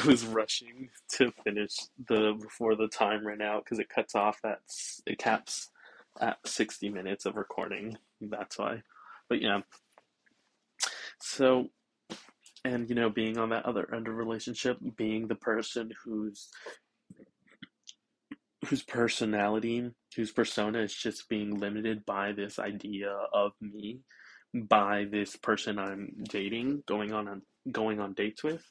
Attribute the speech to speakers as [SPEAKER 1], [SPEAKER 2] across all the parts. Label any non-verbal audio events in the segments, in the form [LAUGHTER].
[SPEAKER 1] I [LAUGHS] was rushing to finish the before the time ran out because it cuts off at it caps at 60 minutes of recording. That's why. But yeah. So and you know being on that other end of relationship being the person who's whose personality whose persona is just being limited by this idea of me by this person i'm dating going on going on dates with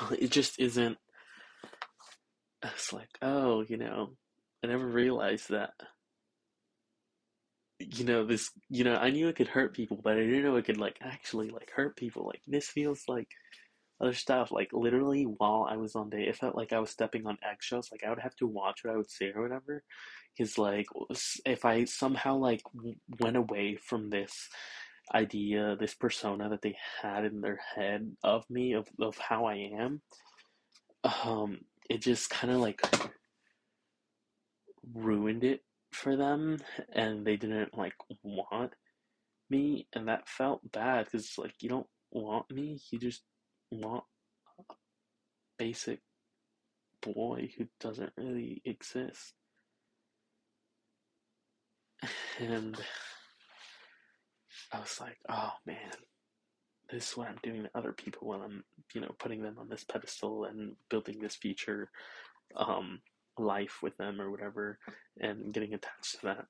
[SPEAKER 1] [LAUGHS] it just isn't it's like oh you know i never realized that. You know this you know i knew it could hurt people but i didn't know it could like actually like hurt people. Like this feels like other stuff. Like literally while i was on date it felt like i was stepping on eggshells. Like i would have to watch what i would say or whatever. Because like if i somehow like went away from this idea this persona that they had in their head of me of, of how i am um it just kind of like ruined it for them and they didn't like want me and that felt bad because like you don't want me you just want a basic boy who doesn't really exist. [SIGHS] And i was like oh man this is what i'm doing to other people when i'm you know putting them on this pedestal and building this future um life with them or whatever and getting attached to that.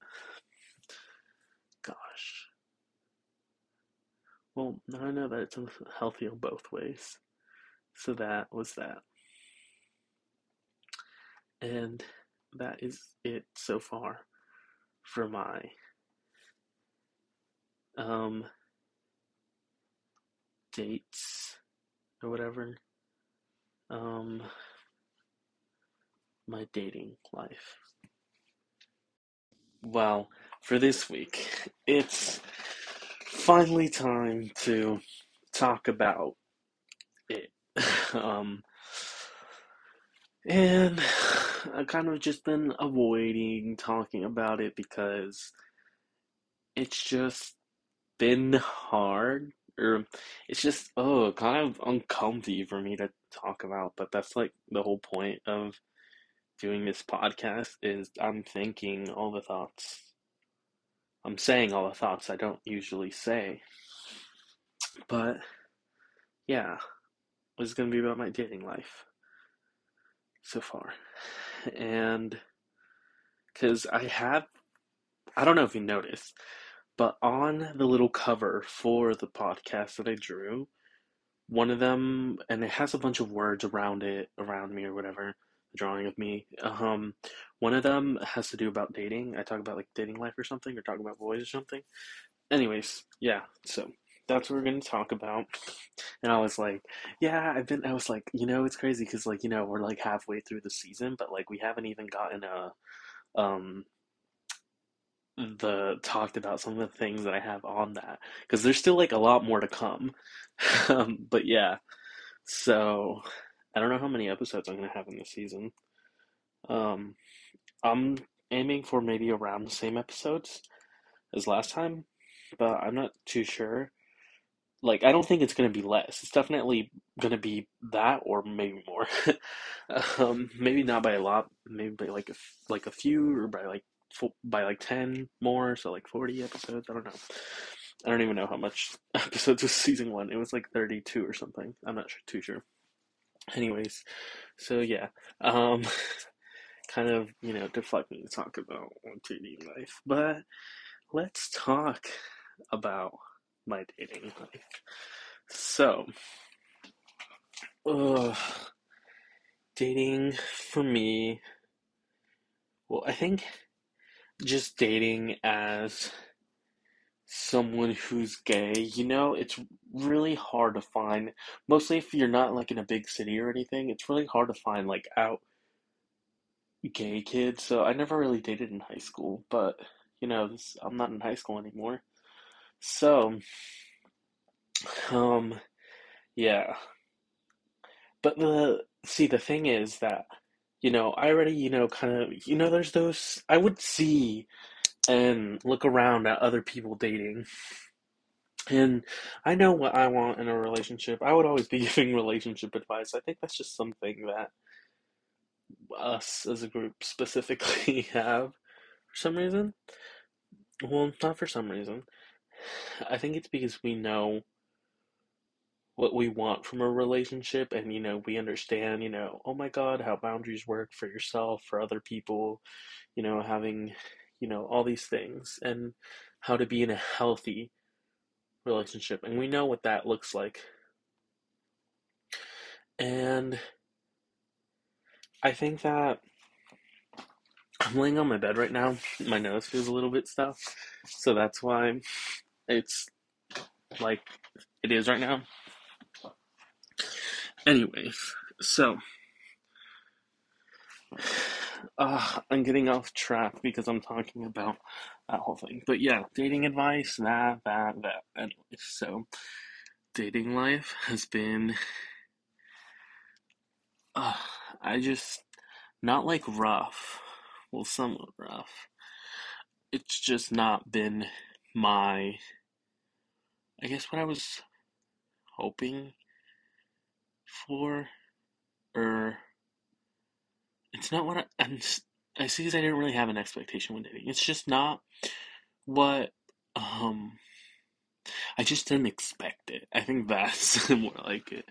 [SPEAKER 1] Gosh. Well, now I know that it's healthy in both ways. So that was that. And that is it so far for my um dates or whatever. Um my dating life. Well, for this week, it's finally time to talk about it. [LAUGHS] um, and I've kind of just been avoiding talking about it because it's just been hard or it's just oh kind of uncomfy for me to talk about but that's like the whole point of doing this podcast is I'm thinking all the thoughts. I'm saying all the thoughts I don't usually say. But yeah, is going to be about my dating life so far. And because I have, I don't know if you noticed, but on the little cover for the podcast that I drew, one of them, and it has a bunch of words around it, around me or whatever the drawing of me. Um, one of them has to do about dating. I talk about like dating life or something, or talk about boys or something. Anyways, yeah. So that's what we're gonna talk about. And I was like, yeah, I've been. I was like, you know, it's crazy because like you know we're like halfway through the season, but like we haven't even gotten a um the talked about some of the things that I have on that because there's still like a lot more to come. [LAUGHS] um, but yeah, so I don't know how many episodes I'm gonna have in the season. Um, I'm aiming for maybe around the same episodes as last time, but I'm not too sure. Like, I don't think it's gonna be less. It's definitely gonna be that, or maybe more. [LAUGHS] um, maybe not by a lot. Maybe by like a, like a few, or by like by like ten more. So like forty episodes. I don't know. I don't even know how much [LAUGHS] episodes was season one. It was like thirty-two or something. I'm not sure, too sure. Anyways, so yeah, um, [LAUGHS] kind of you know deflecting to talk about 2D life, but let's talk about my dating life. So, dating for me, well, I think just dating as someone who's gay, you know, it's really hard to find. Mostly if you're not like in a big city or anything, it's really hard to find like out gay kids. So I never really dated in high school, but you know, this, I'm not in high school anymore. So, um, yeah. But the see, the thing is that you know, I already, you know, kind of, you know, there's those. I would see and look around at other people dating And I know what I want in a relationship. I would always be [LAUGHS] giving relationship advice. I think that's just something that us as a group [LAUGHS] specifically have for some reason. Well, not for some reason. I think it's because we know what we want from a relationship and you know we understand you know oh my god how boundaries work for yourself for other people you know having you know all these things and how to be in a healthy relationship and we know what that looks like. And i think that i'm laying on my bed right now my nose feels a little bit stuffed so that's why it's like it is right now anyways so uh, I'm getting off track because I'm talking about that whole thing. But yeah, dating advice, that, that, that. Anyways, so dating life has been. Uh, I just. Not like rough. Well, somewhat rough. It's just not been my. I guess what I was hoping for. Or it's not what I, I'm. I see. Because I didn't really have an expectation when dating. It's just not what um. I just didn't expect it. I think that's [LAUGHS] more like it.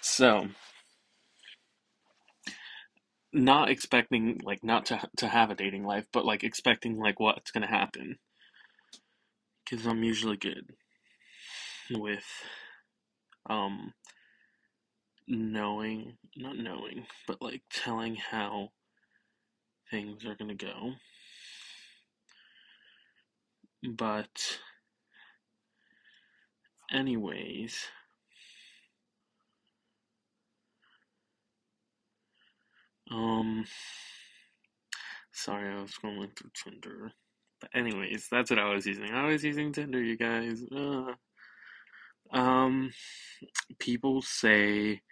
[SPEAKER 1] So, not expecting like not to to have a dating life, but like expecting like what's gonna happen. Because I'm usually good with um knowing, not knowing, but like telling how things are gonna go. But, anyways, um, sorry, I was going through Tinder. But anyways, that's what I was using. I was using Tinder, you guys. Uh, um, people say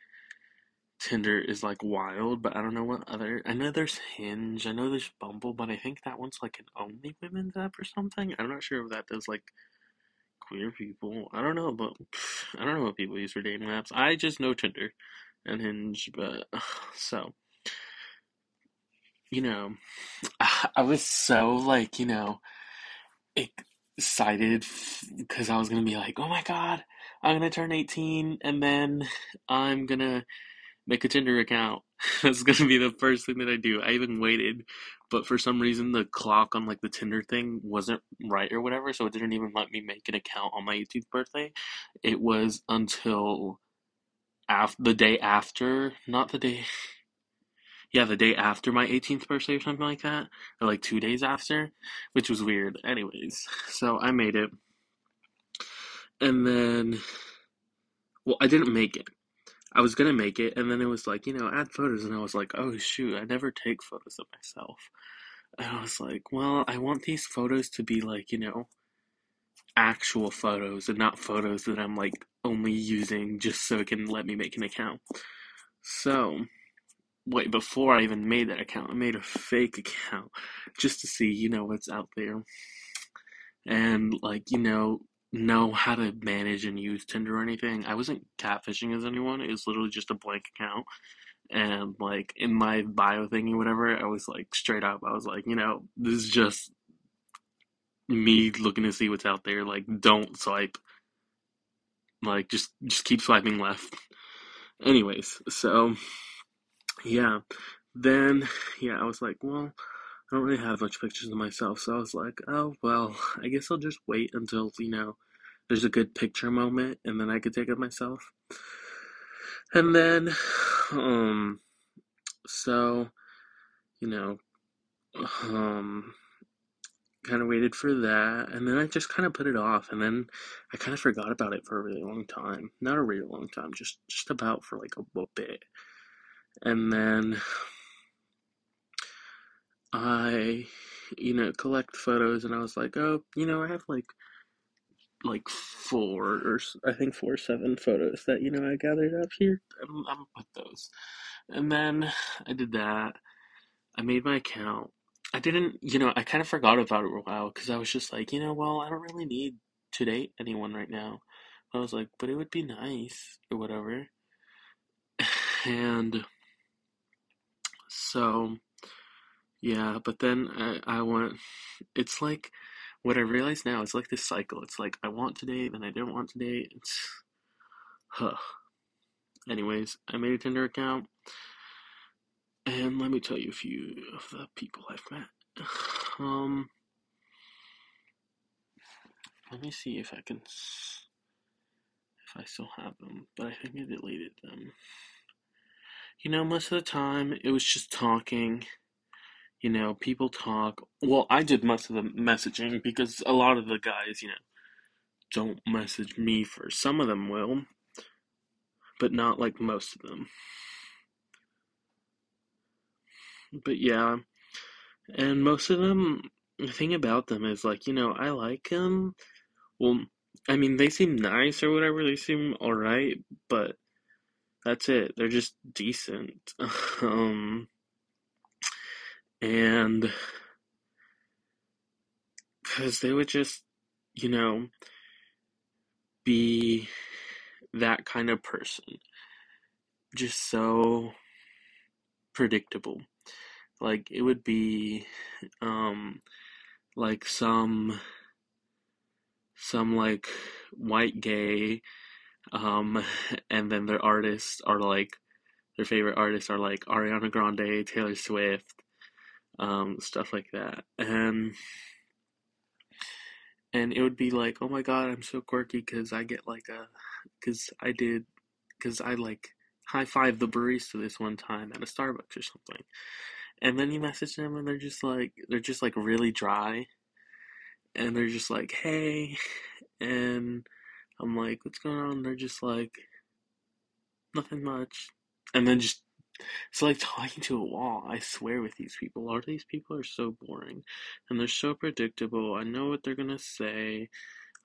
[SPEAKER 1] Tinder is like wild, but I don't know what other. I know there's Hinge, I know there's Bumble, but I think that one's like an only women's app or something. I'm not sure if that does like queer people. I don't know, but [SIGHS] I don't know what people use for dating apps. I just know Tinder and Hinge, but [SIGHS] so you know, [SIGHS] I was so like you know excited because I was gonna be like, oh my god, I'm gonna turn 18 and then I'm gonna make a Tinder account. [LAUGHS] That's gonna be the first thing that I do. I even waited, but for some reason the clock on like the Tinder thing wasn't right or whatever, so it didn't even let me make an account on my 18th birthday. It was until after the day after, not the day. [LAUGHS] Yeah, the day after my 18th birthday or something like that, or like two days after, which was weird. Anyways, [LAUGHS] so I made it, and then, well, I didn't make it. I was gonna make it, and then it was like, you know, add photos, and I was like, oh shoot, I never take photos of myself. And I was like, well, I want these photos to be like, you know, actual photos and not photos that I'm like only using just so it can let me make an account. So, wait, before I even made that account, I made a fake account just to see, you know, what's out there. And like, you know, know how to manage and use Tinder or anything. I wasn't catfishing as anyone. It was literally just a blank account. And like in my bio thingy, whatever, I was like straight up, I was like, you know, this is just me looking to see what's out there. Like, don't swipe. Like, just just keep swiping left. Anyways, so yeah. Then yeah, I was like, well, I don't really have much pictures of myself, so I was like, oh well, I guess I'll just wait until you know there's a good picture moment, and then I could take it myself. And then, um, so you know, um, kind of waited for that, and then I just kind of put it off, and then I kind of forgot about it for a really long time. Not a really long time, just just about for like a, a bit, and then I, you know, collect photos, and I was like, oh, you know, I have like like four or I think four or seven photos that you know I gathered up here. I'm, I'm gonna put those, and then I did that. I made my account. I didn't, you know, I kind of forgot about it for a while because I was just like, you know, well, I don't really need to date anyone right now. I was like, but it would be nice or whatever. [SIGHS] And so, yeah, but then I, I went, it's like, what I realize now, is like this cycle. It's like, I want to date, then I don't want to date. It's, huh. Anyways, I made a Tinder account. And let me tell you a few of the people I've met. [SIGHS] Um, let me see if I can, if I still have them, but I think I deleted them. You know, most of the time it was just talking. You know, people talk. Well, I did most of the messaging because a lot of the guys, you know, don't message me first. Some of them will, but not like most of them. But yeah, and most of them, the thing about them is like, you know, I like them. Well, I mean, they seem nice or whatever. They seem alright, but that's it. They're just decent. [LAUGHS] um, and because they would just, you know, be that kind of person. Just so predictable. Like, it would be, um, like some, some like white gay, um, and then their artists are like, their favorite artists are like Ariana Grande, Taylor Swift, um, stuff like that. And and it would be like, oh my god, I'm so quirky because I get like a, because I did, because I like high five the barista this one time at a Starbucks or something. And then you message them and they're just like, they're just like really dry. And they're just like, hey. And I'm like, what's going on? They're just like, nothing much. And then just it's like [LAUGHS] talking to a wall. I swear with these people. A lot of these people are so boring. And they're so predictable. I know what they're gonna say.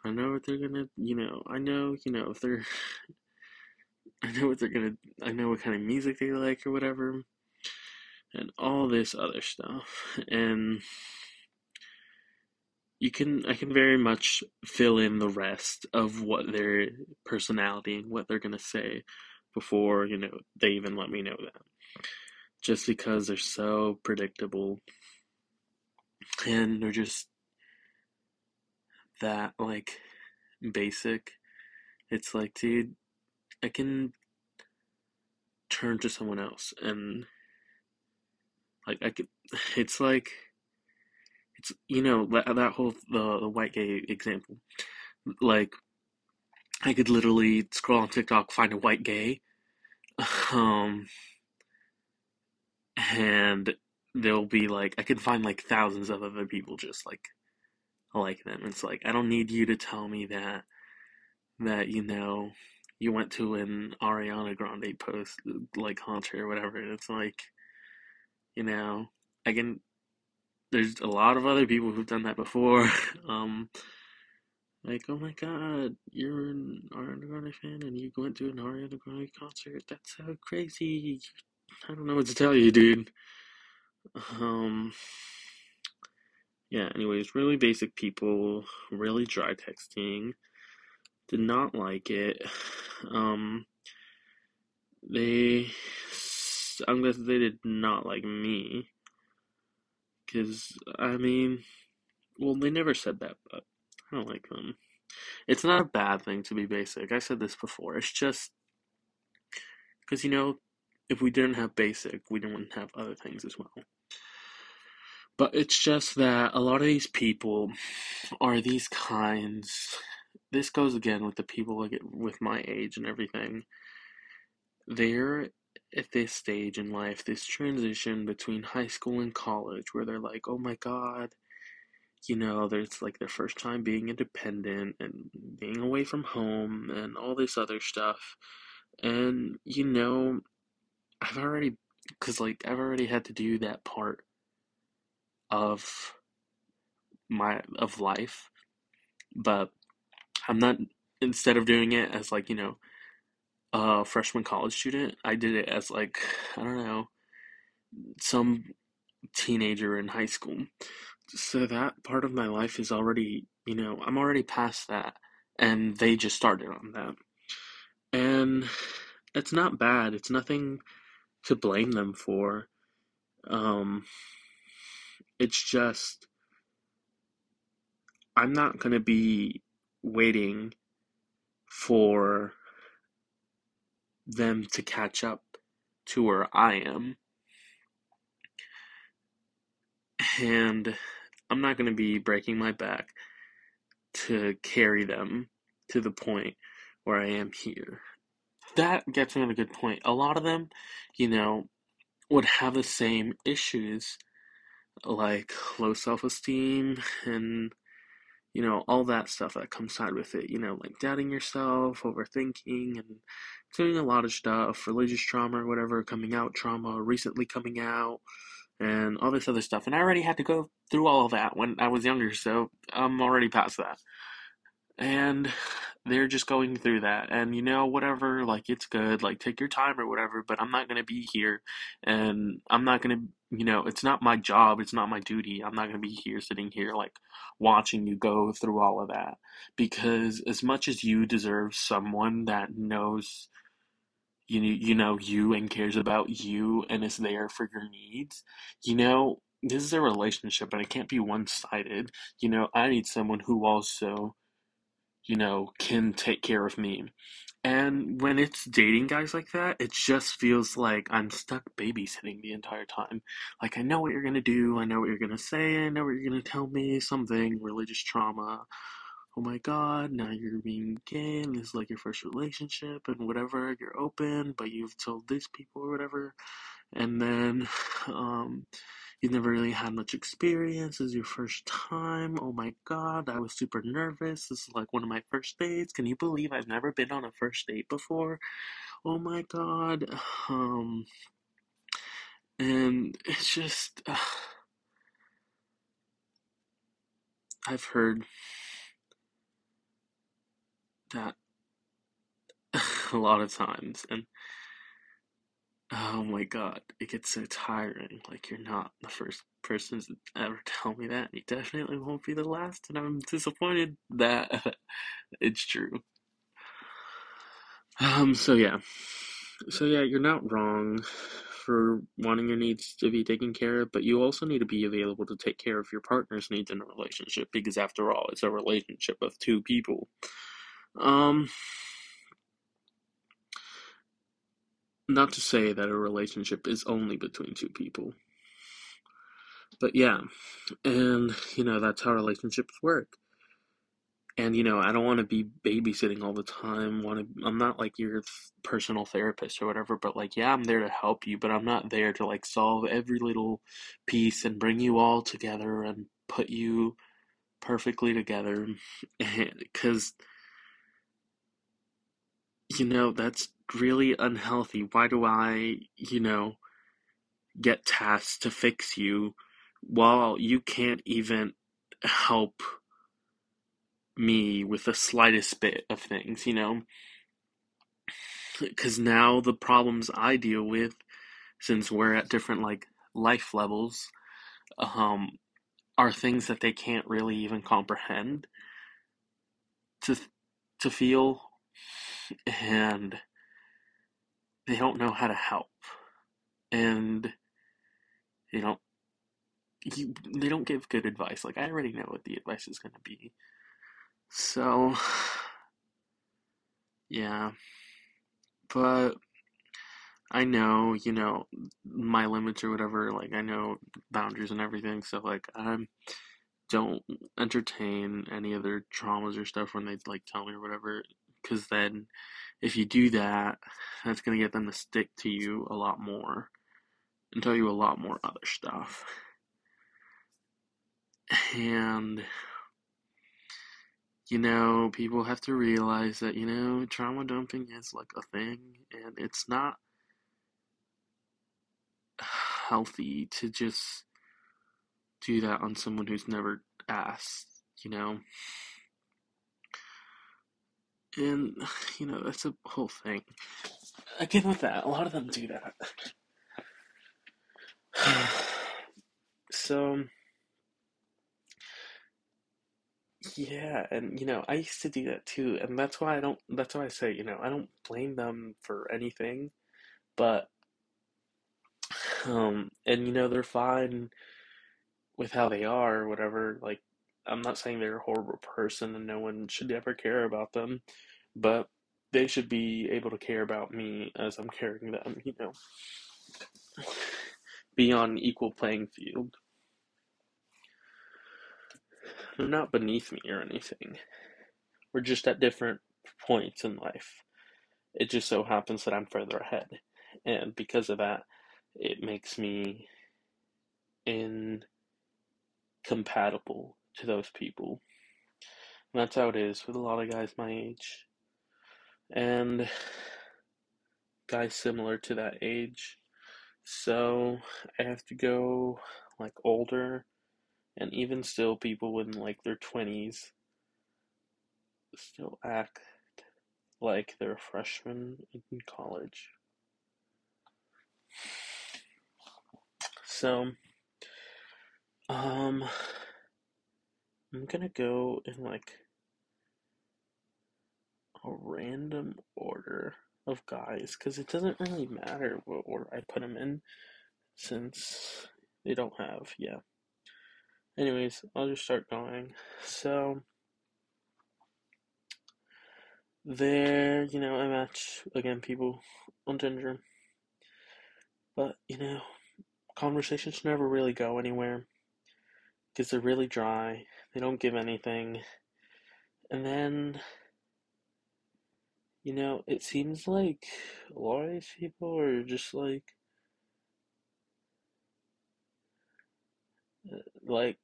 [SPEAKER 1] I know what they're gonna you know, I know, you know, if they're [LAUGHS] I know what they're gonna I know what kind of music they like or whatever. And all this other stuff. [LAUGHS] And you can I can very much fill in the rest of what their personality and what they're gonna say before you know they even let me know that. Just because they're so predictable. And they're just that like basic. It's like dude i can turn to someone else and like i could [SIGHS] it's like it's you know that, that whole the, the white gay example. Like I could literally scroll on TikTok, find a white gay, [LAUGHS] um, and there'll be like I could find like thousands of other people just like like them. It's like I don't need you to tell me that that you know you went to an Ariana Grande post like concert or whatever. And it's like you know I can. There's a lot of other people who've done that before. [LAUGHS] um, like, oh my god, you're an Ariana Grande fan and you went to an Ariana Grande concert. That's so crazy. I don't know what to tell you, dude. Um, yeah, anyways, really basic people, really dry texting. Did not like it. Um, they, I'm guessing they did not like me. Because, I mean, well, they never said that, but I don't like them. It's not a bad thing to be basic. I said this before. It's just because you know, if we didn't have basic, we wouldn't have other things as well. But it's just that a lot of these people are these kinds. This goes again with the people like with my age and everything. They're at this stage in life, this transition between high school and college, where they're like, "Oh my god, you know, there's like their first time being independent and being away from home and all this other stuff. And, you know, I've already, because like I've already had to do that part of my, of life. But I'm not, instead of doing it as like, you know, a freshman college student, I did it as like, I don't know, some teenager in high school so that part of my life is already You know, I'm already past that, and they just started on that. And it's not bad. It's nothing to blame them for. Um, it's just I'm not going to be waiting for them to catch up to where I am. And I'm not going to be breaking my back to carry them to the point where I am here. That gets me on a good point. A lot of them, you know, would have the same issues like low self esteem and you know, all that stuff that comes side with it, you know, like doubting yourself, overthinking, and doing a lot of stuff, religious trauma or whatever, coming out trauma, recently coming out, and all this other stuff. And I already had to go through all of that when I was younger, so I'm already past that. And they're just going through that. And you know, whatever, like it's good, like take your time or whatever, but I'm not going to be here and I'm not going to, you know, it's not my job, it's not my duty. I'm not going to be here sitting here like watching you go through all of that because as much as you deserve someone that knows you you know you and cares about you and is there for your needs, you know, this is a relationship and it can't be one-sided. You know, I need someone who also you know, can take care of me. And when it's dating guys like that, it just feels like I'm stuck babysitting the entire time. Like, I know what you're gonna do, I know what you're gonna say, I know what you're gonna tell me, something, religious trauma. Oh my god, now you're being gay, and this is like your first relationship, and whatever, you're open, but you've told these people or whatever. And then, [SIGHS] um, You've never really had much experience. This is your first time. Oh my god, I was super nervous. This is like one of my first dates. Can you believe I've never been on a first date before? Oh my god. [SIGHS] Um, and it's just. Uh, [SIGHS] I've heard that [LAUGHS] a lot of times, and Oh my god, it gets so tiring. Like, you're not the first person to ever [LAUGHS] tell me that. You definitely won't be the last, and I'm disappointed that [LAUGHS] it's true. Um, so yeah. So yeah, you're not wrong for wanting your needs to be taken care of, but you also need to be available to take care of your partner's needs in a relationship because after all, it's a relationship of two people. Um, not to say that a relationship is only between two people. But yeah, and you know, that's how relationships work. And you know, I don't want to be babysitting all the time. Want to I'm not like your personal therapist or whatever, but like yeah, I'm there to help you, but I'm not there to like solve every little piece and bring you all together and put you perfectly together [LAUGHS] cuz you know, that's really unhealthy. Why do I, you know, get tasked to fix you while you can't even help me with the slightest bit of things, you know? Because now the problems I deal with, since we're at different, like, life levels, um, are things that they can't really even comprehend to to feel and they don't know how to help. And they don't you, they don't give good advice. Like i already know what the advice is going to be. So yeah. But i know you know my limits or whatever like i know boundaries and everything. So like i'm don't entertain any other traumas or stuff when they like tell me or whatever because then if you do that, that's going to get them to stick to you a lot more and tell you a lot more other stuff. And, you know, people have to realize that, you know, trauma dumping is like a thing and it's not healthy to just do that on someone who's never asked, you know? And, [SIGHS] you know, that's a whole thing. Again, with that, a lot of them do that. [SIGHS] so, Yeah, and you know, I used to do that too, and that's why I don't, that's why I say, you know, I don't blame them for anything, but [SIGHS] um, and you know, they're fine with how they are or whatever. Like, I'm not saying they're a horrible person and no one should ever care about them, but they should be able to care about me as I'm caring them, you know, be on equal playing field. They're not beneath me or anything. We're just at different points in life. It just so happens that I'm further ahead. And because of that, it makes me incompatible to those people. And that's how it is with a lot of guys my age. And guys similar to that age. So I have to go like older and even still people in like their 20s still act like they're freshmen in college. So, um, I'm gonna go in like a random order of guys because it doesn't really matter what order I put them in since they don't have, yeah. Anyways, I'll just start going. So, there, you know, I match again people on Tinder, but you know, conversations never really go anywhere because they're really dry. They don't give anything, and then, you know, it seems like a lot of these people are just like, uh, like,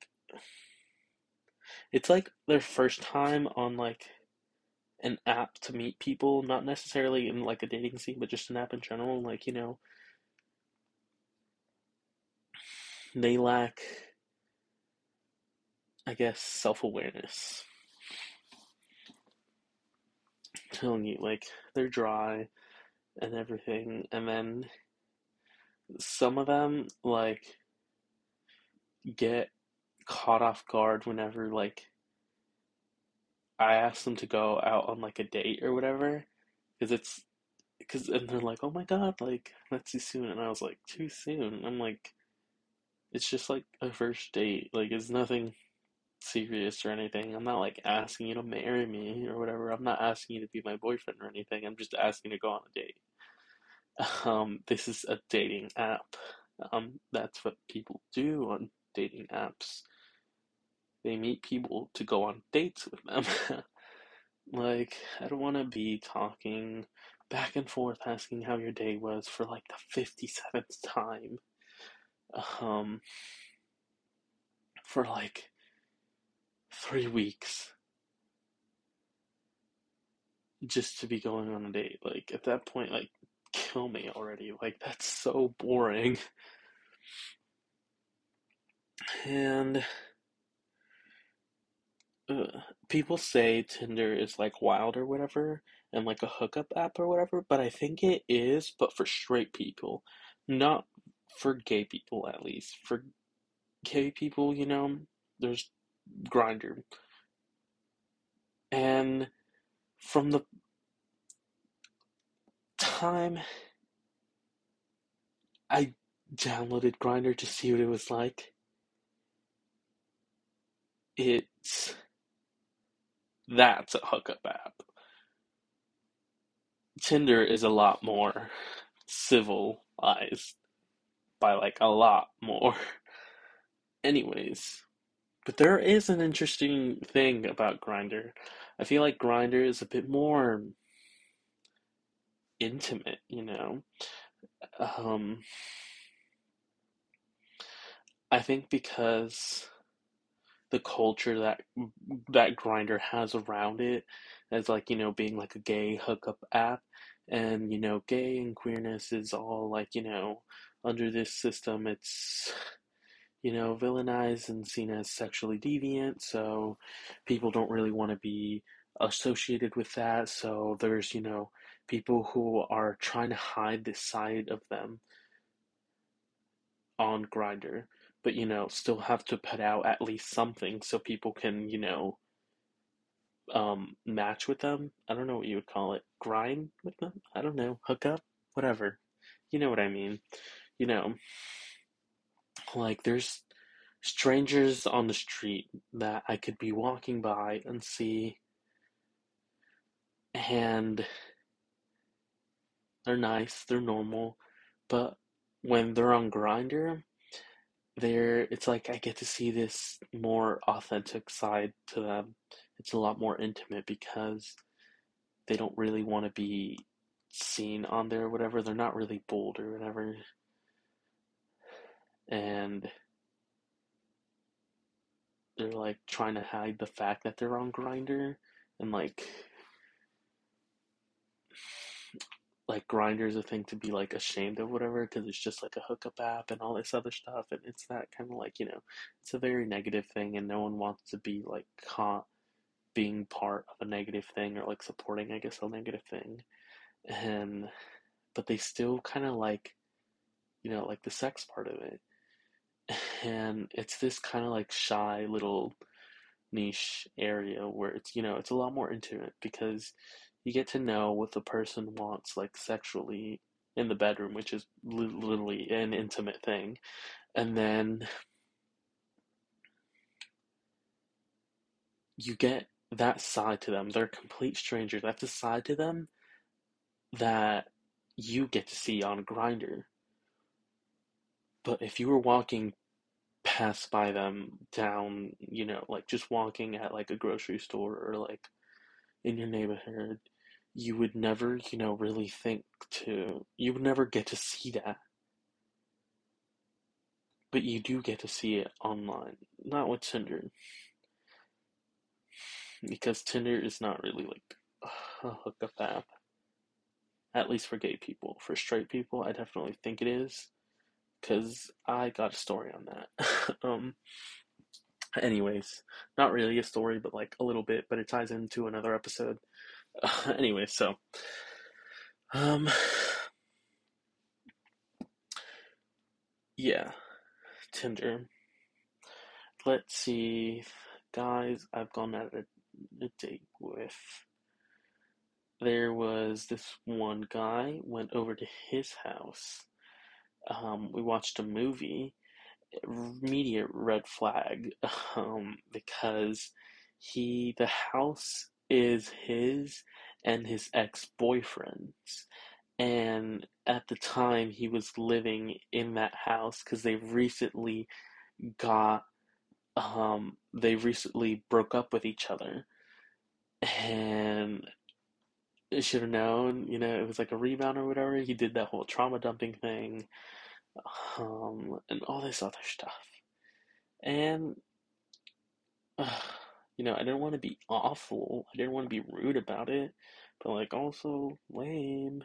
[SPEAKER 1] it's like their first time on like an app to meet people, not necessarily in like a dating scene, but just an app in general. Like, you know, they lack, I guess, self awareness. Telling you, like, they're dry and everything, and then some of them, like, get caught off guard whenever, like, I ask them to go out on like a date or whatever, because it's because and they're like, oh my god, like let's see soon, and I was like, too soon. I'm like, it's just like a first date, like it's nothing serious or anything. I'm not like asking you to marry me or whatever. I'm not asking you to be my boyfriend or anything. I'm just asking to go on a date. [LAUGHS] Um, this is a dating app. Um, that's what people do on dating apps. They meet people to go on dates with them. [LAUGHS] like, I don't want to be talking back and forth asking how your day was for like the 57th time. Um, for like three weeks just to be going on a date. Like, at that point, like, kill me already. Like, that's so boring. And uh, people say Tinder is like wild or whatever, and like a hookup app or whatever, but I think it is, but for straight people, not for gay people at least. For gay people, you know, there's Grindr. And from the time I downloaded Grindr to see what it was like, it's that's a hookup app. Tinder is a lot more civilized by like a lot more. [LAUGHS] Anyways, but there is an interesting thing about Grindr. I feel like Grindr is a bit more intimate, you know. Um, I think because the culture that that Grindr has around it as like you know being like a gay hookup app and you know gay and queerness is all like you know under this system it's you know villainized and seen as sexually deviant so people don't really want to be associated with that so there's you know people who are trying to hide this side of them on Grinder, but you know, still have to put out at least something so people can, you know, um match with them. I don't know what you would call it. Grind with them? I don't know. Hook up? Whatever. You know what I mean. You know, like there's strangers on the street that I could be walking by and see and they're nice, they're normal, but when they're on Grindr, they're it's like I get to see this more authentic side to them. It's a lot more intimate because they don't really want to be seen on there or whatever. They're not really bold or whatever. And they're like trying to hide the fact that they're on Grindr and like like Grindr is a thing to be like ashamed of whatever because it's just like a hookup app and all this other stuff and it's that kind of like you know it's a very negative thing and no one wants to be like caught being part of a negative thing or like supporting I guess a negative thing and but they still kind of like you know like the sex part of it and it's this kind of like shy little niche area where it's you know it's a lot more intimate because you get to know what the person wants like sexually in the bedroom which is literally an intimate thing and then you get that side to them. They're complete strangers that's a side to them that you get to see on Grindr but if you were walking past by them down you know like just walking at like a grocery store or like in your neighborhood you would never, you know, really think to, you would never get to see that. But you do get to see it online, not with Tinder. Because Tinder is not really like [SIGHS] a hookup app. At least for gay people. For straight people, I definitely think it is. Because I got a story on that. [LAUGHS] um, anyways, not really a story, but like a little bit, but it ties into another episode. [LAUGHS] anyway, so um yeah, Tinder. Let's see, guys. I've gone at a, a date with. There was this one guy went over to his house. Um, we watched a movie. Immediate red flag, [LAUGHS] um, because he the house is his and his ex-boyfriend's. And at the time, he was living in that house because they recently got, um, they recently broke up with each other. And should have known, you know, it was like a rebound or whatever. He did that whole trauma dumping thing, um, and all this other stuff. And, uh, you know, I didn't want to be awful. I didn't want to be rude about it, but like also lame.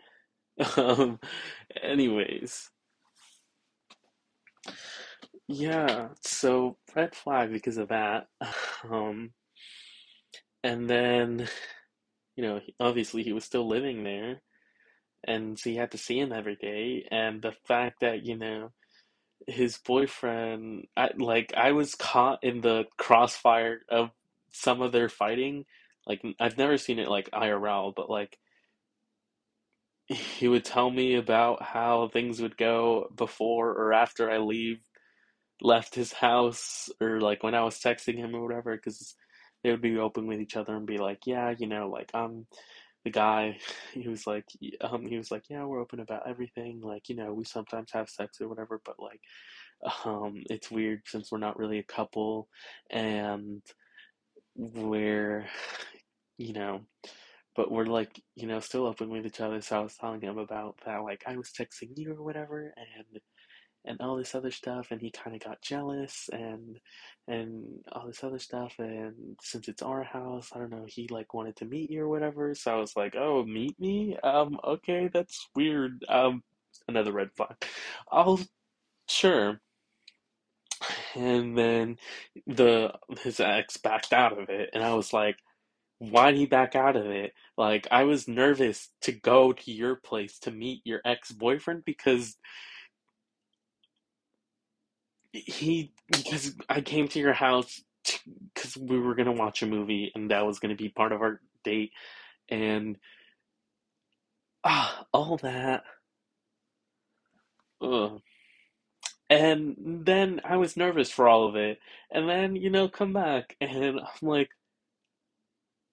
[SPEAKER 1] [LAUGHS] um, anyways, yeah. So red flag because of that. [LAUGHS] Um, and then, you know, obviously he was still living there, and so you had to see him every day. And the fact that you know his boyfriend, I, like I was caught in the crossfire of some of their fighting, like I've never seen it like IRL, but like he would tell me about how things would go before or after I leave left his house or like when I was texting him or whatever because they would be open with each other and be like, yeah, you know, like I'm the guy. [LAUGHS] He was like, um, he was like, yeah, we're open about everything. Like, you know, we sometimes have sex or whatever, but like, [LAUGHS] um, it's weird since we're not really a couple and we're you know, but we're like, you know, still open with each other. So I was telling him about that, like I was texting you or whatever, and and all this other stuff, and he kind of got jealous and and all this other stuff. And since it's our house, I don't know, he like wanted to meet you or whatever. So I was like, oh, meet me? Um, okay, that's weird. Um, another red flag. I'll sure and then the his ex backed out of it and i was like why'd he back out of it like i was nervous to go to your place to meet your ex-boyfriend because he because i came to your house because we were gonna watch a movie and that was gonna be part of our date, and ah, all that. Ugh. And then I was nervous for all of it, and then you know come back, and I'm like,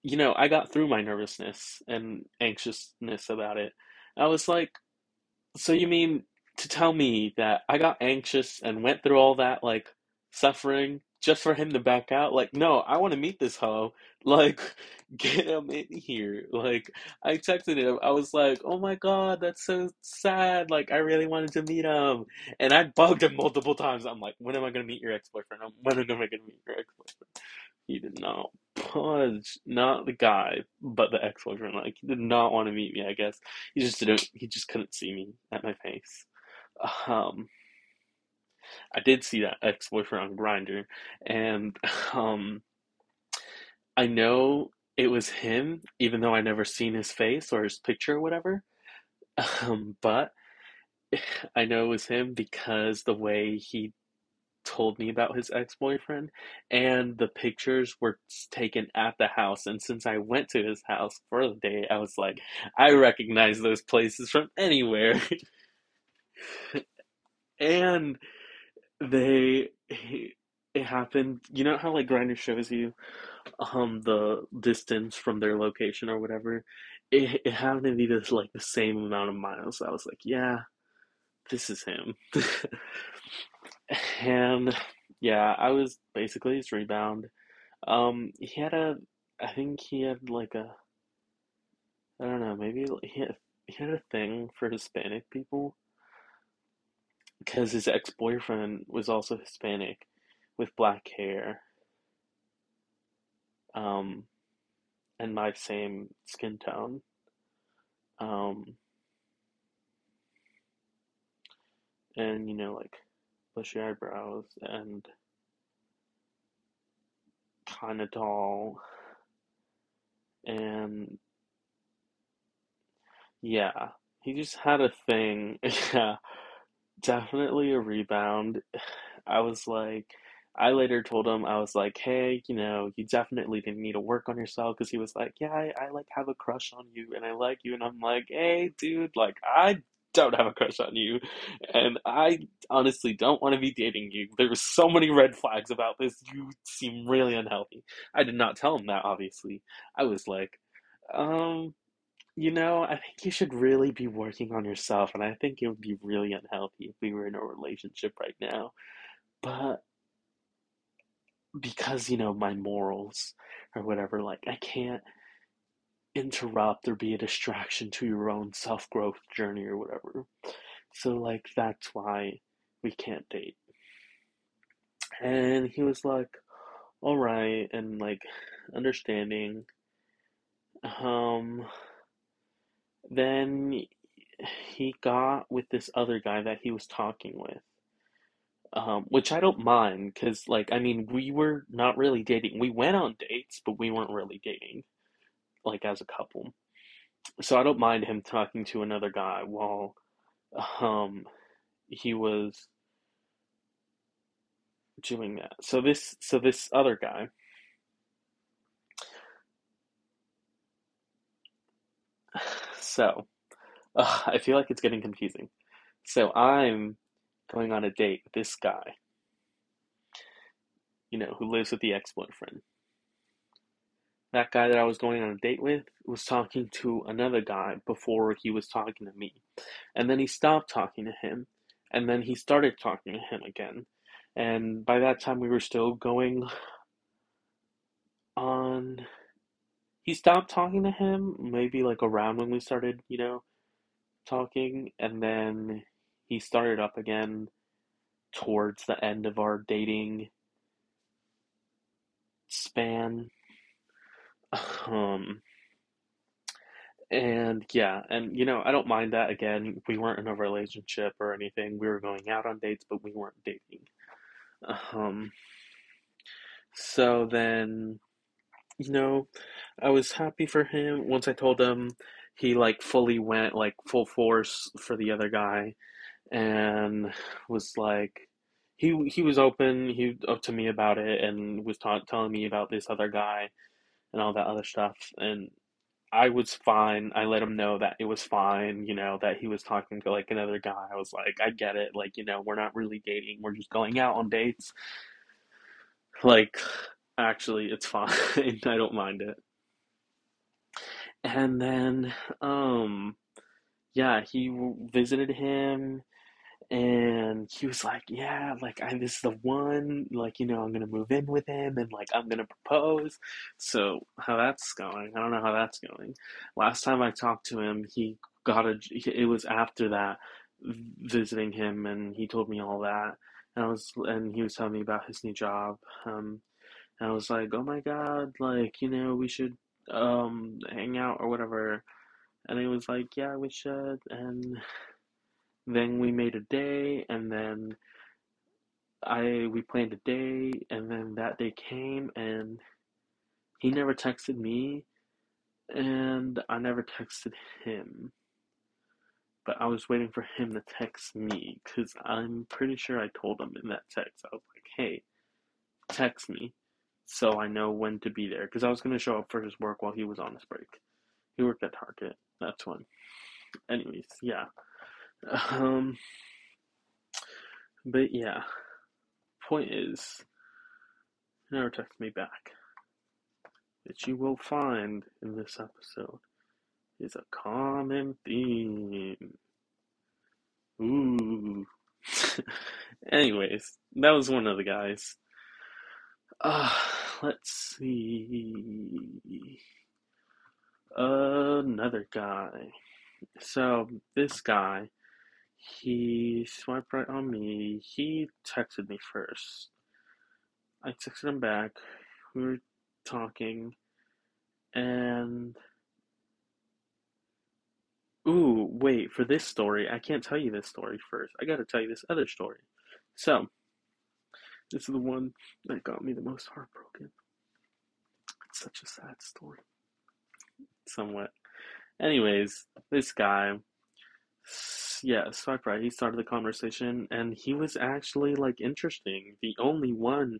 [SPEAKER 1] you know, I got through my nervousness and anxiousness about it. I was like, so you mean to tell me that I got anxious and went through all that like suffering just for him to back out? Like, no, I want to meet this hoe. [LAUGHS] Like, get him in here. Like, I texted him. I was like, oh my God, that's so sad. Like, I really wanted to meet him. And I bugged him multiple times. I'm like, when am I going to meet your ex-boyfriend? When am I going to meet your ex-boyfriend? He did not budge. Not the guy, but the ex-boyfriend. Like, he did not want to meet me, I guess. He just didn't, he just couldn't see me at my face. Um, I did see that ex-boyfriend on Grindr, and [LAUGHS] um, I know it was him, even though I never seen his face or his picture or whatever. Um, but [LAUGHS] I know it was him because the way he told me about his ex-boyfriend and the pictures were taken at the house and since I went to his house for the day I was like I recognize those places from anywhere [LAUGHS] [LAUGHS] and they it happened you know how like Grindr shows you um the distance from their location or whatever? It, it happened to be this like the same amount of miles. So I was like yeah this is him. [LAUGHS] And yeah I was basically his rebound. Um he had a I think he had like a I don't know maybe he had, he had a thing for Hispanic people because his ex-boyfriend was also Hispanic with black hair. Um and my same skin tone. Um and you know like bushy eyebrows and kind of tall and yeah he just had a thing. [LAUGHS] Yeah definitely a rebound. [SIGHS] I was like, I later told him, I was like, hey, you know, you definitely didn't need to work on yourself because he was like, yeah, I, I like have a crush on you and I like you. And I'm like, hey, dude, like, I don't have a crush on you. And I honestly don't want to be dating you. There There's so many red flags about this. You seem really unhealthy. I did not tell him that, obviously. I was like, um, you know, I think you should really be working on yourself, and I think it would be really unhealthy if we were in a relationship right now. But because, you know, my morals or whatever, like, I can't interrupt or be a distraction to your own self growth journey or whatever. So, like, that's why we can't date. And he was like, all right, and like, understanding. Um, then he got with this other guy that he was talking with. Um, which I don't mind because, like, I mean, we were not really dating. We went on dates, but we weren't really dating, like, as a couple. So I don't mind him talking to another guy while um, he was doing that. So this, so this other guy, so uh, I feel like it's getting confusing. So I'm going on a date with this guy, you know, who lives with the ex boyfriend. That guy that I was going on a date with was talking to another guy before he was talking to me. And then he stopped talking to him. And then he started talking to him again. And by that time, we were still going on. He stopped talking to him maybe like around when we started, you know, talking. And then he started up again towards the end of our dating span. Um, and yeah, and you know, I don't mind that again. We weren't in a relationship or anything. We were going out on dates, but we weren't dating. Um, so then, you know, I was happy for him. Once I told him, he like fully went like full force for the other guy and was like, he he was open he up to me about it and was ta- telling me about this other guy and all that other stuff and I was fine. I let him know that it was fine, you know, that he was talking to like another guy. I was like, I get it. Like, you know, we're not really dating. We're just going out on dates. Like, actually, it's fine. [LAUGHS] I don't mind it. And then, um, yeah, he visited him and he was like, "Yeah, like I this is the one, like you know, I'm gonna move in with him and like I'm gonna propose." So how that's going? I don't know how that's going. Last time I talked to him, he got a. It was after that visiting him, and he told me all that, and I was and he was telling me about his new job. Um, I was like, "Oh my God, like you know, we should um hang out or whatever." And he was like, "Yeah, we should," and [LAUGHS] then we made a day, and then I we planned a day, and then that day came, and he never texted me, and I never texted him. But I was waiting for him to text me, because I'm pretty sure I told him in that text. I was like, hey, text me, so I know when to be there. Because I was going to show up for his work while he was on his break. He worked at Target. That's when. Anyways, yeah. Um, but yeah, point is, never text me back. That you will find in this episode is a common theme. Ooh. [LAUGHS] Anyways, that was one of the guys. Uh, let's see. Another guy. So, this guy he swiped right on me. He texted me first. I texted him back. We were talking, and ooh, wait for this story. I can't tell you this story first. I got to tell you this other story. So, is the one that got me the most heartbroken. It's such a sad story. Somewhat. Anyways, this guy yeah, swipe right. He started the conversation, and he was actually like interesting. The only one,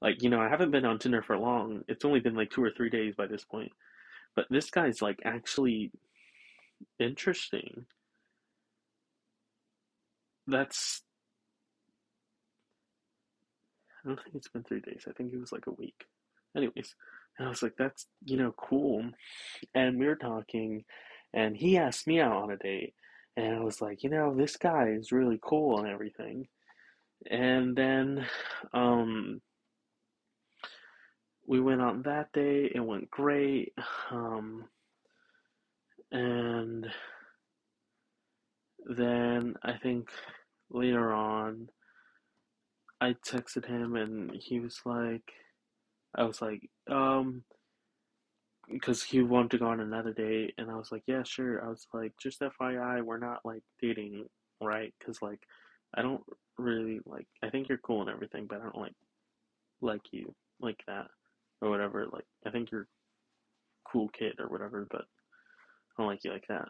[SPEAKER 1] like you know, I haven't been on Tinder for long. It's only been like two or three days by this point, but this guy's like actually interesting. That's. I don't think it's been three days. I think it was like a week. Anyways, and I was like, that's you know cool, and we were talking, and he asked me out on a date and I was like, you know, this guy is really cool and everything. And then um, we went on that day. It went great. Um, and then I think later on, I texted him and he was like, I was like, um, because he wanted to go on another date, and I was like, yeah, sure. I was like, just FYI, we're not like dating, right? Because like, I don't really like. I think you're cool and everything, but I don't like like you like that or whatever. Like, I think you're cool kid or whatever, but I don't like you like that.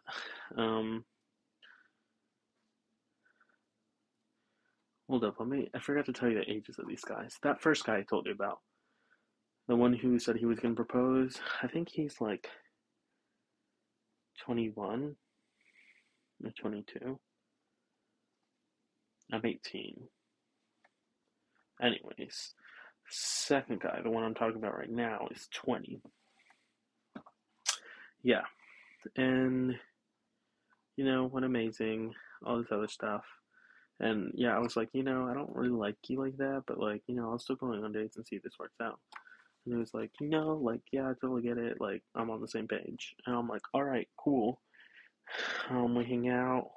[SPEAKER 1] [SIGHS] Um. Hold up, let me. I forgot to tell you the ages of these guys. That first guy I told you about the one who said he was going to propose, I think he's like 21 or 22. I'm 18. Anyways, second guy, the one I'm talking about right now, is 20. Yeah. And, you know, what amazing, all this other stuff. And yeah, I was like, you know, I don't really like you like that, but like, you know, I'll still go on dates and see if this works out. And he was like, you know, like, yeah, I totally get it. Like, I'm on the same page. And I'm like, all right, cool. [SIGHS] Um, we hang out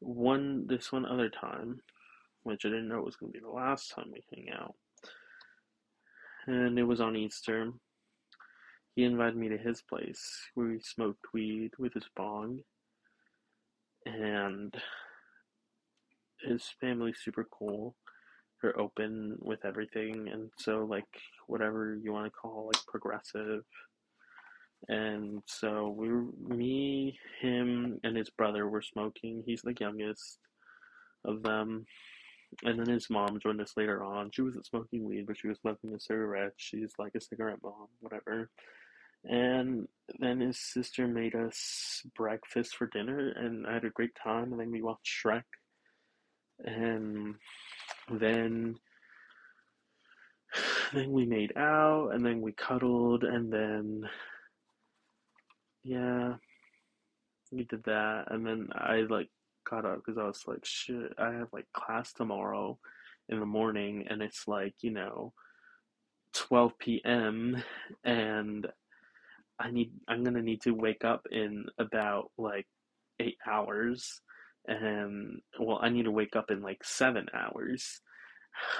[SPEAKER 1] one, this one other time, which I didn't know was going to be the last time we hang out. And it was on Easter. He invited me to his place where we smoked weed with his bong. And his family's super cool They're open with everything and so like whatever you want to call like progressive and so we me him and his brother were smoking he's the youngest of them and then his mom joined us later on. She wasn't smoking weed, but she was smoking a cigarette. She's like a cigarette mom, whatever. And then his sister made us breakfast for dinner, and I had a great time. And then we watched Shrek, and then then we made out, and then we cuddled, and then yeah, we did that, and then I like got up because I was like, shit, I have like class tomorrow in the morning, and it's like you know 12 p.m. and I need I'm gonna need to wake up in about like eight hours and well I need to wake up in like seven hours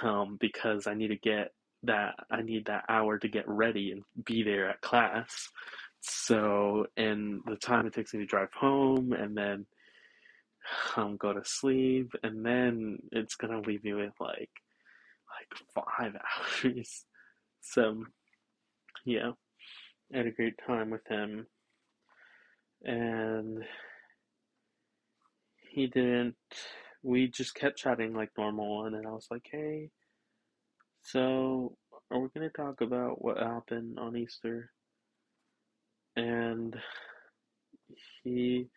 [SPEAKER 1] um because I need to get that I need that hour to get ready and be there at class. So and the time it takes me to drive home and then um go to sleep and then it's gonna leave me with like like five [LAUGHS] hours. So yeah. I had a great time with him, and he didn't. We just kept chatting like normal, and then I was like, "Hey, so are we gonna talk about what happened on Easter?" And he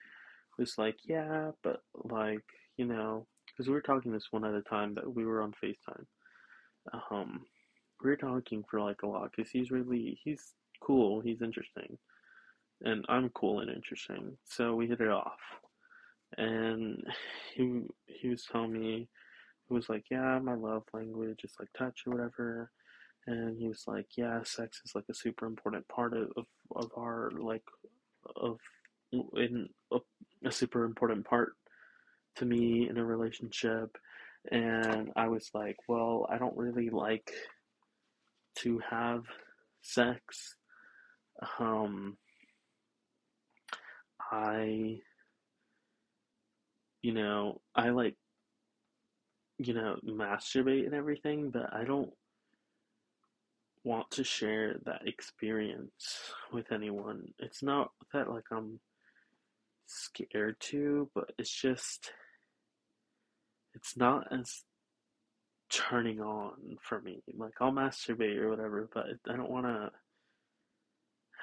[SPEAKER 1] was like, "Yeah, but like you know, because we were talking this one at a time that we were on Facetime. Um, we were talking for like a lot because he's really he's cool, he's interesting. And I'm cool and interesting. So we hit it off. And he he was telling me he was like, Yeah, my love language is like touch or whatever. And he was like, Yeah, sex is like a super important part of, of, of our like of in a, a super important part to me in a relationship. And I was like, Well, I don't really like to have sex. Um, I, you know, I like, you know, masturbate and everything, but I don't want to share that experience with anyone. It's not that like I'm scared to, but it's just, it's not as turning on for me. Like I'll masturbate or whatever, but I don't want to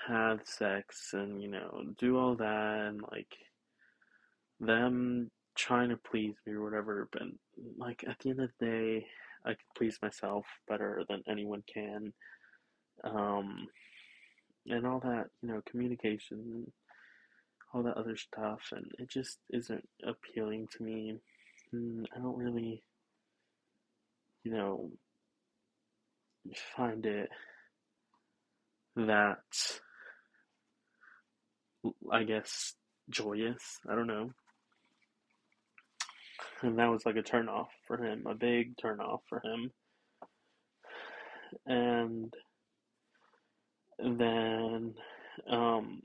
[SPEAKER 1] have sex and you know do all that and like them trying to please me or whatever but like at the end of the day i can please myself better than anyone can um and all that you know communication and all that other stuff and it just isn't appealing to me mm, i don't really you know find it that I guess, joyous. I don't know. And that was like a turn off for him, a big turn off for him. And then, um,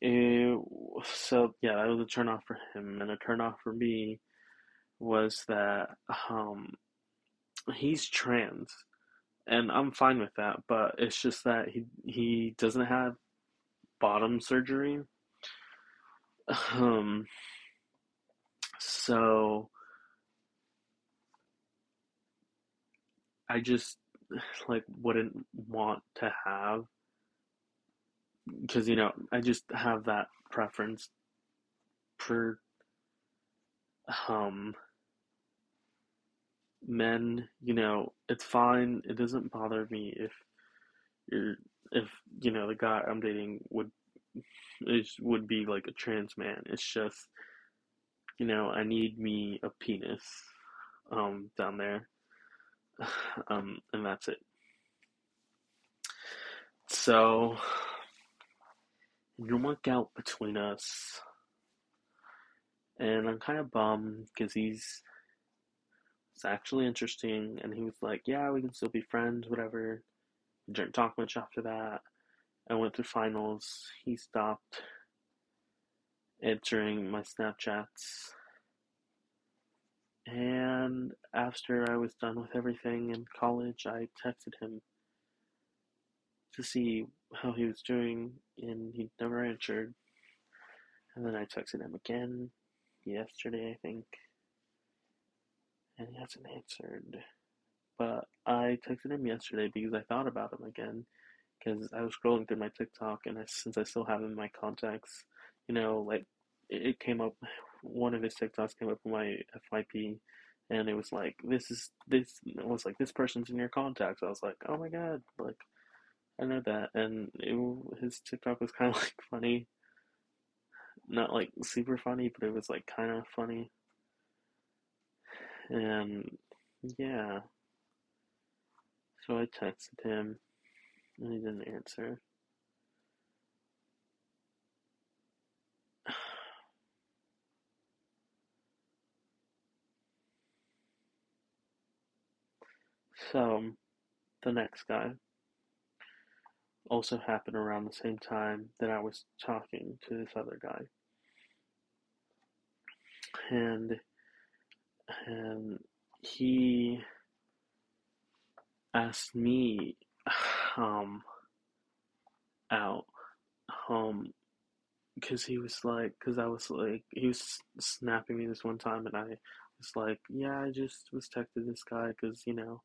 [SPEAKER 1] it, so yeah, that was a turn off for him, and a turn off for me was that um, he's trans, and I'm fine with that, but it's just that he he doesn't have bottom surgery. [SIGHS] Um, so I just [SIGHS] like wouldn't want to have because you know I just have that preference for um men you know it's fine it doesn't bother me if you're if you know the guy I'm dating would is would be like a trans man. It's just you know I need me a penis um down there [SIGHS] um and that's it. So didn't work out between us. And I'm kind of bummed because he's it's actually interesting and he was like, Yeah, we can still be friends, whatever We didn't talk much after that. I went through finals. He stopped answering my Snapchats. And after I was done with everything in college, I texted him to see how he was doing, and he never answered. And then I texted him again yesterday, I think. and he hasn't answered. But I texted him yesterday because I thought about him again because I was scrolling through my TikTok and I, since I still have him in my contacts, you know, like it came up. One of his TikToks came up on my FYP, and it was like, "This is this." It was like, "This person's in your contacts." I was like, "Oh my god!" Like, I know that, and it, his TikTok was [LAUGHS] kind of like funny, not like super funny, but it was like kind of funny, and yeah. So I texted him, and he didn't answer. So, the next guy also happened around the same time that I was talking to this other guy. And and he asked me um out um because he was like because I was like he was snapping me this one time and I was like yeah I just was texting this guy because you know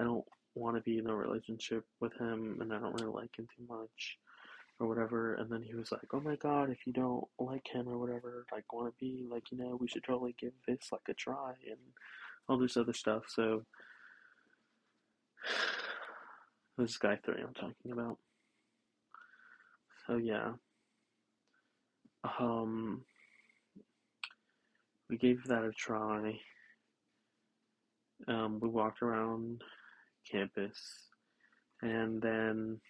[SPEAKER 1] I don't want to be in a relationship with him and I don't really like him too much or whatever. And then he was like, oh my god, if you don't like him or whatever, like want to be, like, you know, we should totally give this like a try and all this other stuff. So, [SIGHS] this guy three I'm talking about. So, yeah. Um, we gave that a try. Um, we walked around campus. And then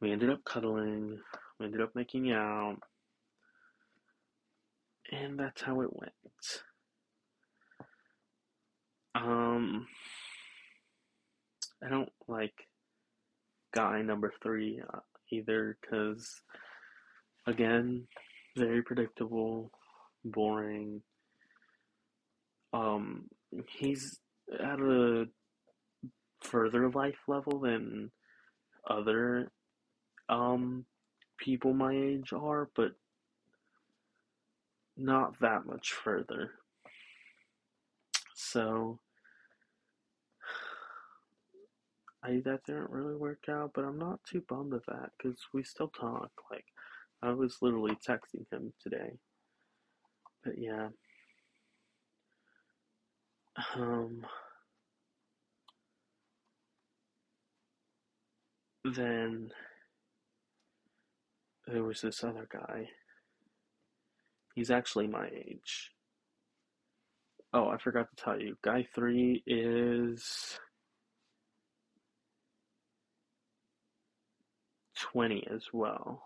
[SPEAKER 1] we ended up cuddling, we ended up making out, and that's how it went. Um, I don't like guy number three uh, either, because again, very predictable, boring. Um, he's at a further life level than other um people my age are, but not that much further. So [SIGHS] I that didn't really work out, but I'm not too bummed of that because we still talk. Like I was literally texting him today. But yeah. [SIGHS] Um then there was this other guy. He's actually my age. Oh, I forgot to tell you. Guy 3 is 20 as well.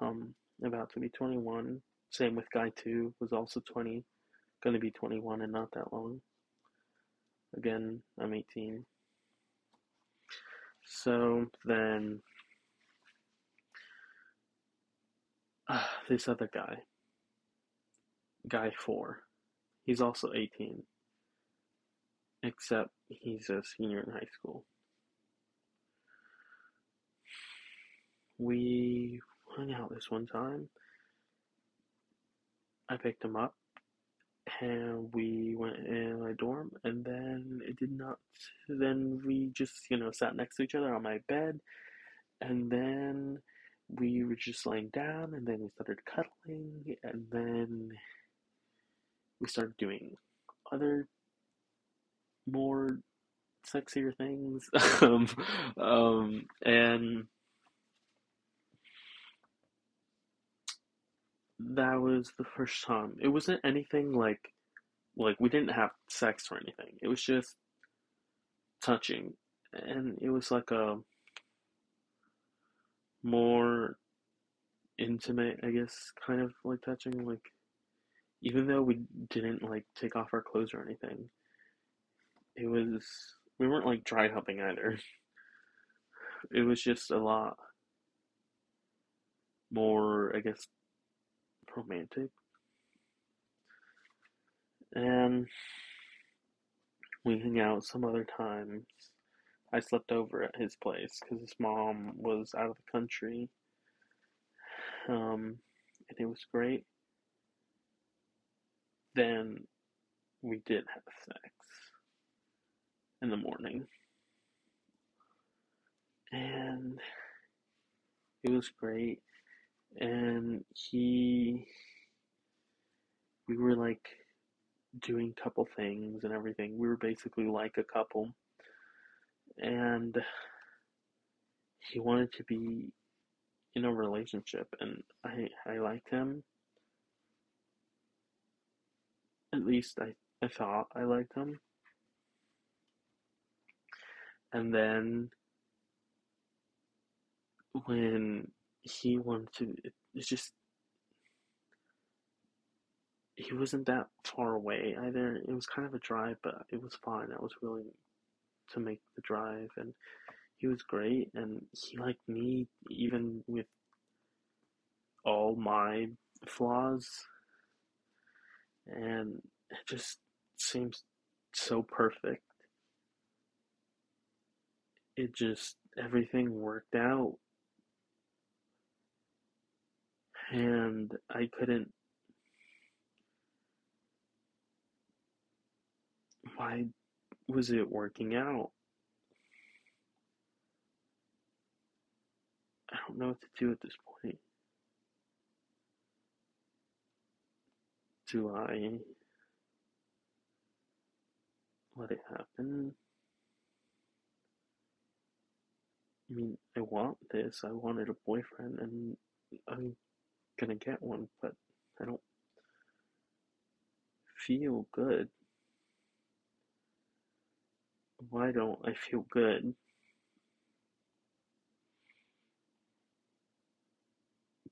[SPEAKER 1] Um, about to be 21. Same with Guy 2, was also 20. Gonna be 21 and not that long. Again, I'm 18. So then, uh, this other guy, guy four, he's also 18, except he's a senior in high school. We hung out this one time. I picked him up and we went in my dorm and then it did not then we just you know sat next to each other on my bed and then we were just laying down and then we started cuddling and then we started doing other more sexier things. [LAUGHS] Um, um, and that was the first time. It wasn't anything like like we didn't have sex or anything. It was just touching. And it was like a more intimate, I guess, kind of like touching like even though we didn't like take off our clothes or anything. It was we weren't like dry humping either. [LAUGHS] It was just a lot more, I guess, romantic. And we hung out some other times. I slept over at his place because his mom was out of the country. Um, and it was great. then we did have sex in the morning. And it was great. And he, we were like doing couple things and everything. We were basically like a couple. And he wanted to be in a relationship and I I liked him. At least I, I thought I liked him. And then when he wanted to it, it's just he wasn't that far away either. It was kind of a drive, but it was fine. I was willing to make the drive and he was great and he liked me even with all my flaws and it just seems so perfect it just everything worked out and i couldn't why was it working out I don't know what to do at this point. Do I let it happen? I mean, I want this. I wanted a boyfriend, and I'm gonna get one, but I don't feel good. Why don't I feel good?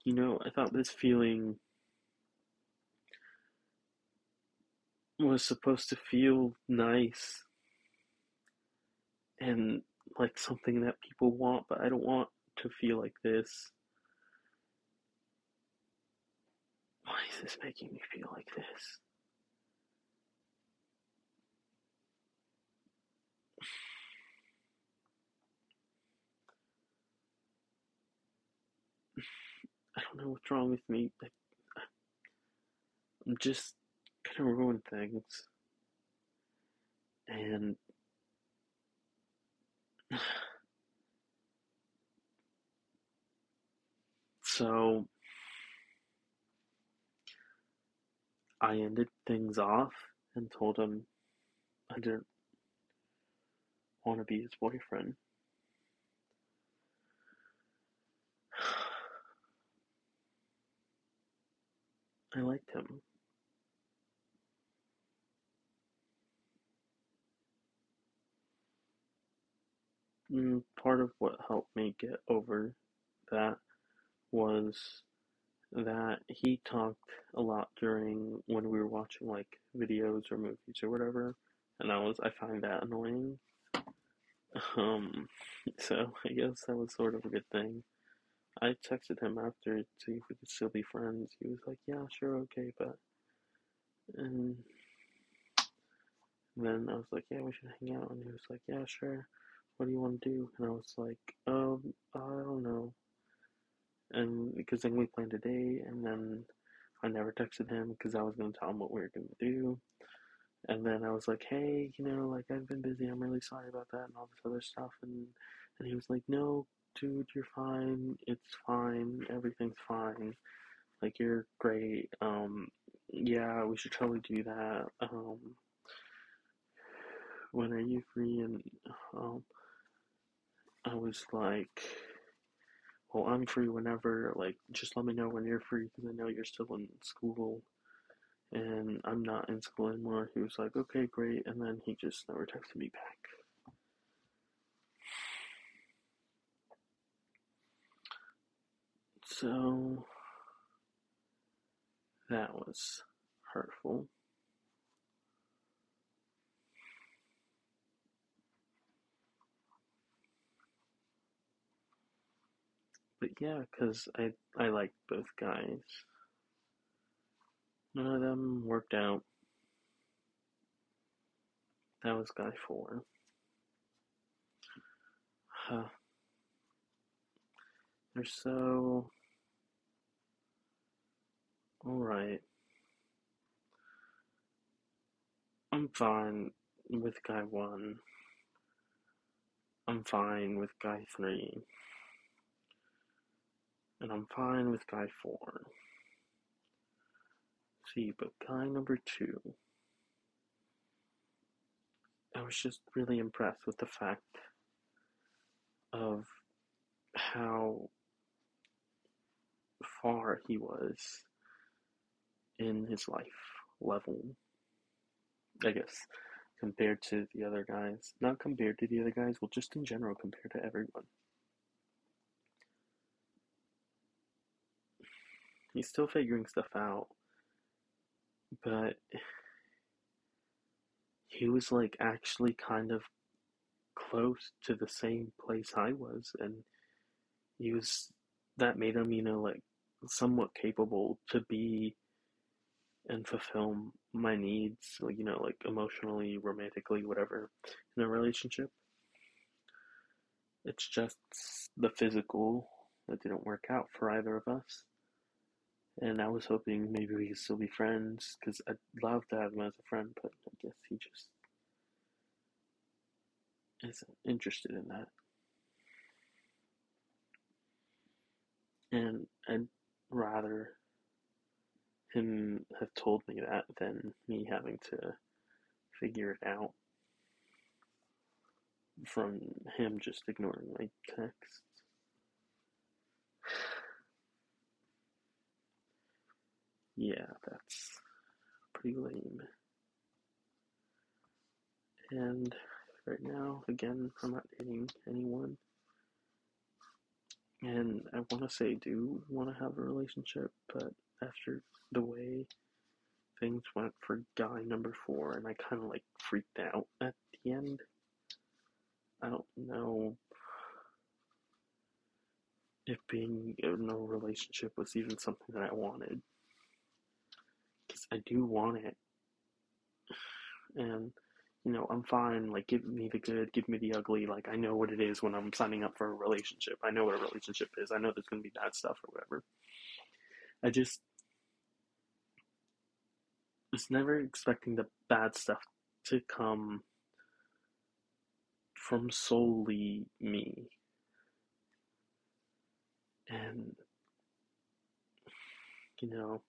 [SPEAKER 1] You know, I thought this feeling was supposed to feel nice and like something that people want, but I don't want to feel like this. Why is this making me feel like this? [SIGHS] I don't know what's wrong with me. Like, I'm just gonna ruin things. And [SIGHS] so I ended things off and told him I didn't want to be his boyfriend. [SIGHS] I liked him. Mm, part of what helped me get over that was that he talked a lot during when we were watching like videos or movies or whatever, and I was I find that annoying. Um, [LAUGHS] so I guess that was sort of a good thing. I texted him after to see if we could still be friends. He was like, "Yeah, sure, okay," but and then I was like, "Yeah, we should hang out," and he was like, "Yeah, sure." What do you want to do? And I was like, um, I don't know. And because then we planned a date, and then I never texted him because I was gonna tell him what we were gonna do. And then I was like, hey, you know, like I've been busy. I'm really sorry about that and all this other stuff. And and he was like, no, dude, you're fine. It's fine. Everything's fine. Like you're great. Um, yeah, we should totally do that. Um, when are you free? And um, I was like, well, I'm free whenever. Like, just let me know when you're free because I know you're still in school and I'm not in school anymore. He was like, okay, great. And then he just never texted me back. So that was hurtful. But yeah, because I, I liked both guys. None of them worked out. That was guy four. Huh. They're so. Alright. I'm fine with guy one. I'm fine with guy three. And I'm fine with guy four. See, but guy number two, I was just really impressed with the fact of how far he was in his life level. I guess compared to the other guys. Not compared to the other guys, well, just in general, compared to everyone. He's still figuring stuff out, but he was like actually kind of close to the same place I was, and he was that made him, you know, like somewhat capable to be and fulfill my needs, like, you know, like emotionally, romantically, whatever, in a relationship. It's just the physical that didn't work out for either of us. And I was hoping maybe we could still be friends because I'd love to have him as a friend, but I guess he just isn't interested in that. And I'd rather him have told me that than me having to figure it out from him just ignoring my texts. Yeah, that's pretty lame. And right now, again, I'm not dating anyone. And I want to say, do want to have a relationship, but after the way things went for guy number four, and I kind of like freaked out at the end. I don't know if being in a relationship was even something that I wanted. I do want it. And, you know, I'm fine. Like, give me the good, give me the ugly. Like, I know what it is when I'm signing up for a relationship. I know what a relationship is. I know there's going to be bad stuff or whatever. I just was never expecting the bad stuff to come from solely me. And, you know,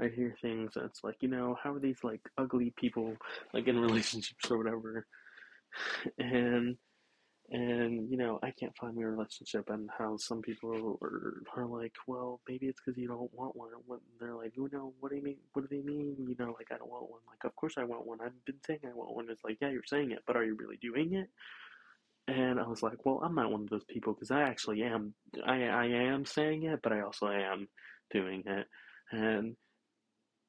[SPEAKER 1] I hear things that's like, you know, how are these like ugly people like in [LAUGHS] relationships or whatever? And and you know i can't find my relationship and how some people are, are like well maybe it's because you don't want one when they're like you know what do you mean what do they mean? You know like i don't want one. Like of course i want one. I've been saying i want one. It's like yeah you're saying it but are you really doing it? And i was like well i'm not one of those people because i actually am i i am saying it but i also am doing it. And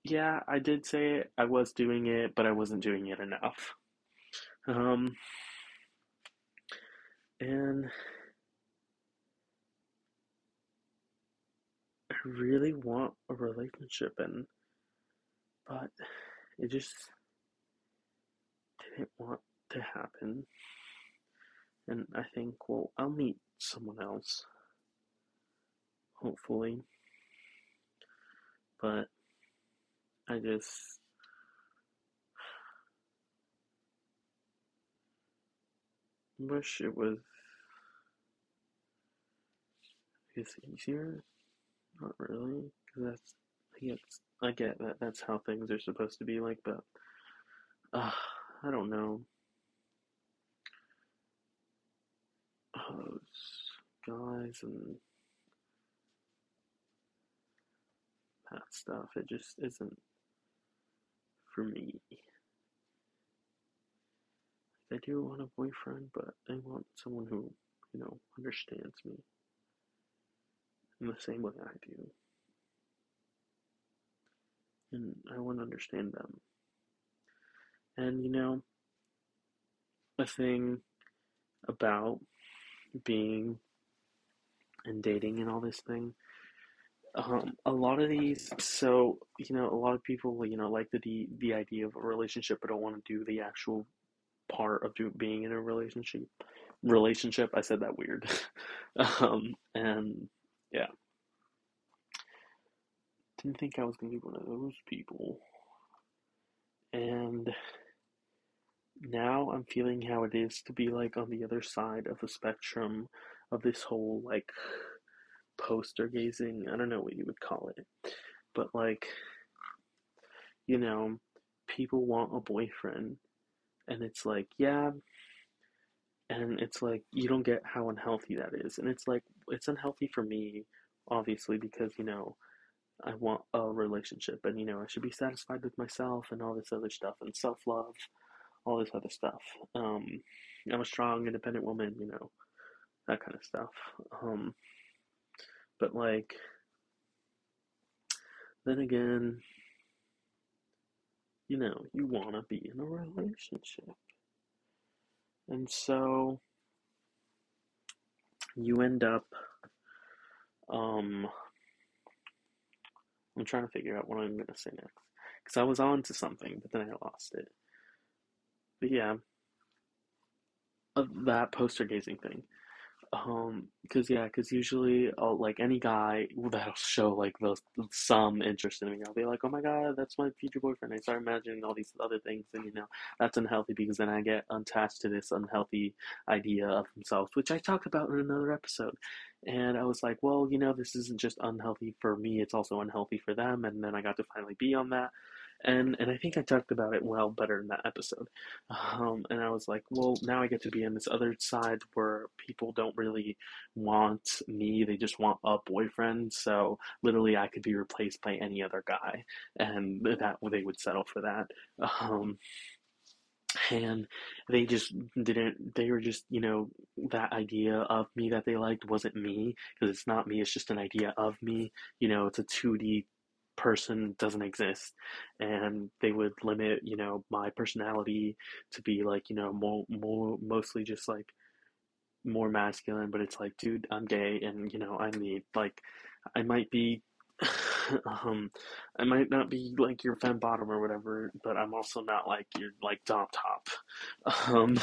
[SPEAKER 1] yeah i did say it i was doing it but i wasn't doing it enough um and I really want a relationship and but it just didn't want to happen. And I think, well, I'll meet someone else. Hopefully. But I just wish it was I guess easier. Not really, because that's I get I get that that's how things are supposed to be like, but uh, I don't know. Those guys and that stuff, it just isn't for me. I do want a boyfriend, but I want someone who, you know, understands me in the same way I do. And I want to understand them. And, you know, a thing about being and dating and all this thing. Um, a lot of these, so you know, a lot of people, you know, like the the idea of a relationship, but don't want to do the actual part of do, being in a relationship. Relationship, I said that weird. [LAUGHS] um, and yeah, didn't think I was gonna be one of those people. And now I'm feeling how it is to be like on the other side of the spectrum of this whole like poster gazing. I don't know what you would call it, but like, you know, people want a boyfriend, and it's like, yeah, and it's like you don't get how unhealthy that is, and it's like it's unhealthy for me, obviously, because you know I want a relationship, and you know I should be satisfied with myself and all this other stuff, and self love, all this other stuff. Um, I'm a strong, independent woman, you know, that kind of stuff. Um, but like, then again, you know, you want to be in a relationship. And so you end up, um, I'm trying to figure out what I'm going to say next. Because I was on to something, but then I lost it. But yeah, of that poster gazing thing. Um, cause yeah, cause usually I'll like any guy that'll show like the some interest in me, I'll be like, oh my god, that's my future boyfriend. I start imagining all these other things, and you know that's unhealthy because then I get attached to this unhealthy idea of themselves, which I talked about in another episode. And I was like, well, you know, this isn't just unhealthy for me; it's also unhealthy for them. And then I got to finally be on that and and I think I talked about it well better in that episode. Um, and I was like, well, now I get to be on this other side where people don't really want me; they just want a boyfriend. So literally, I could be replaced by any other guy, and that they would settle for that. Um, and they just didn't they were just you know that idea of me that they liked wasn't me because it's not me it's just an idea of me you know it's a 2d person doesn't exist and they would limit you know my personality to be like you know more, more mostly just like more masculine but it's like dude i'm gay and you know i need like i might be [LAUGHS] um i might not be like your femme bottom or whatever but i'm also not like your like dom top. [LAUGHS] Um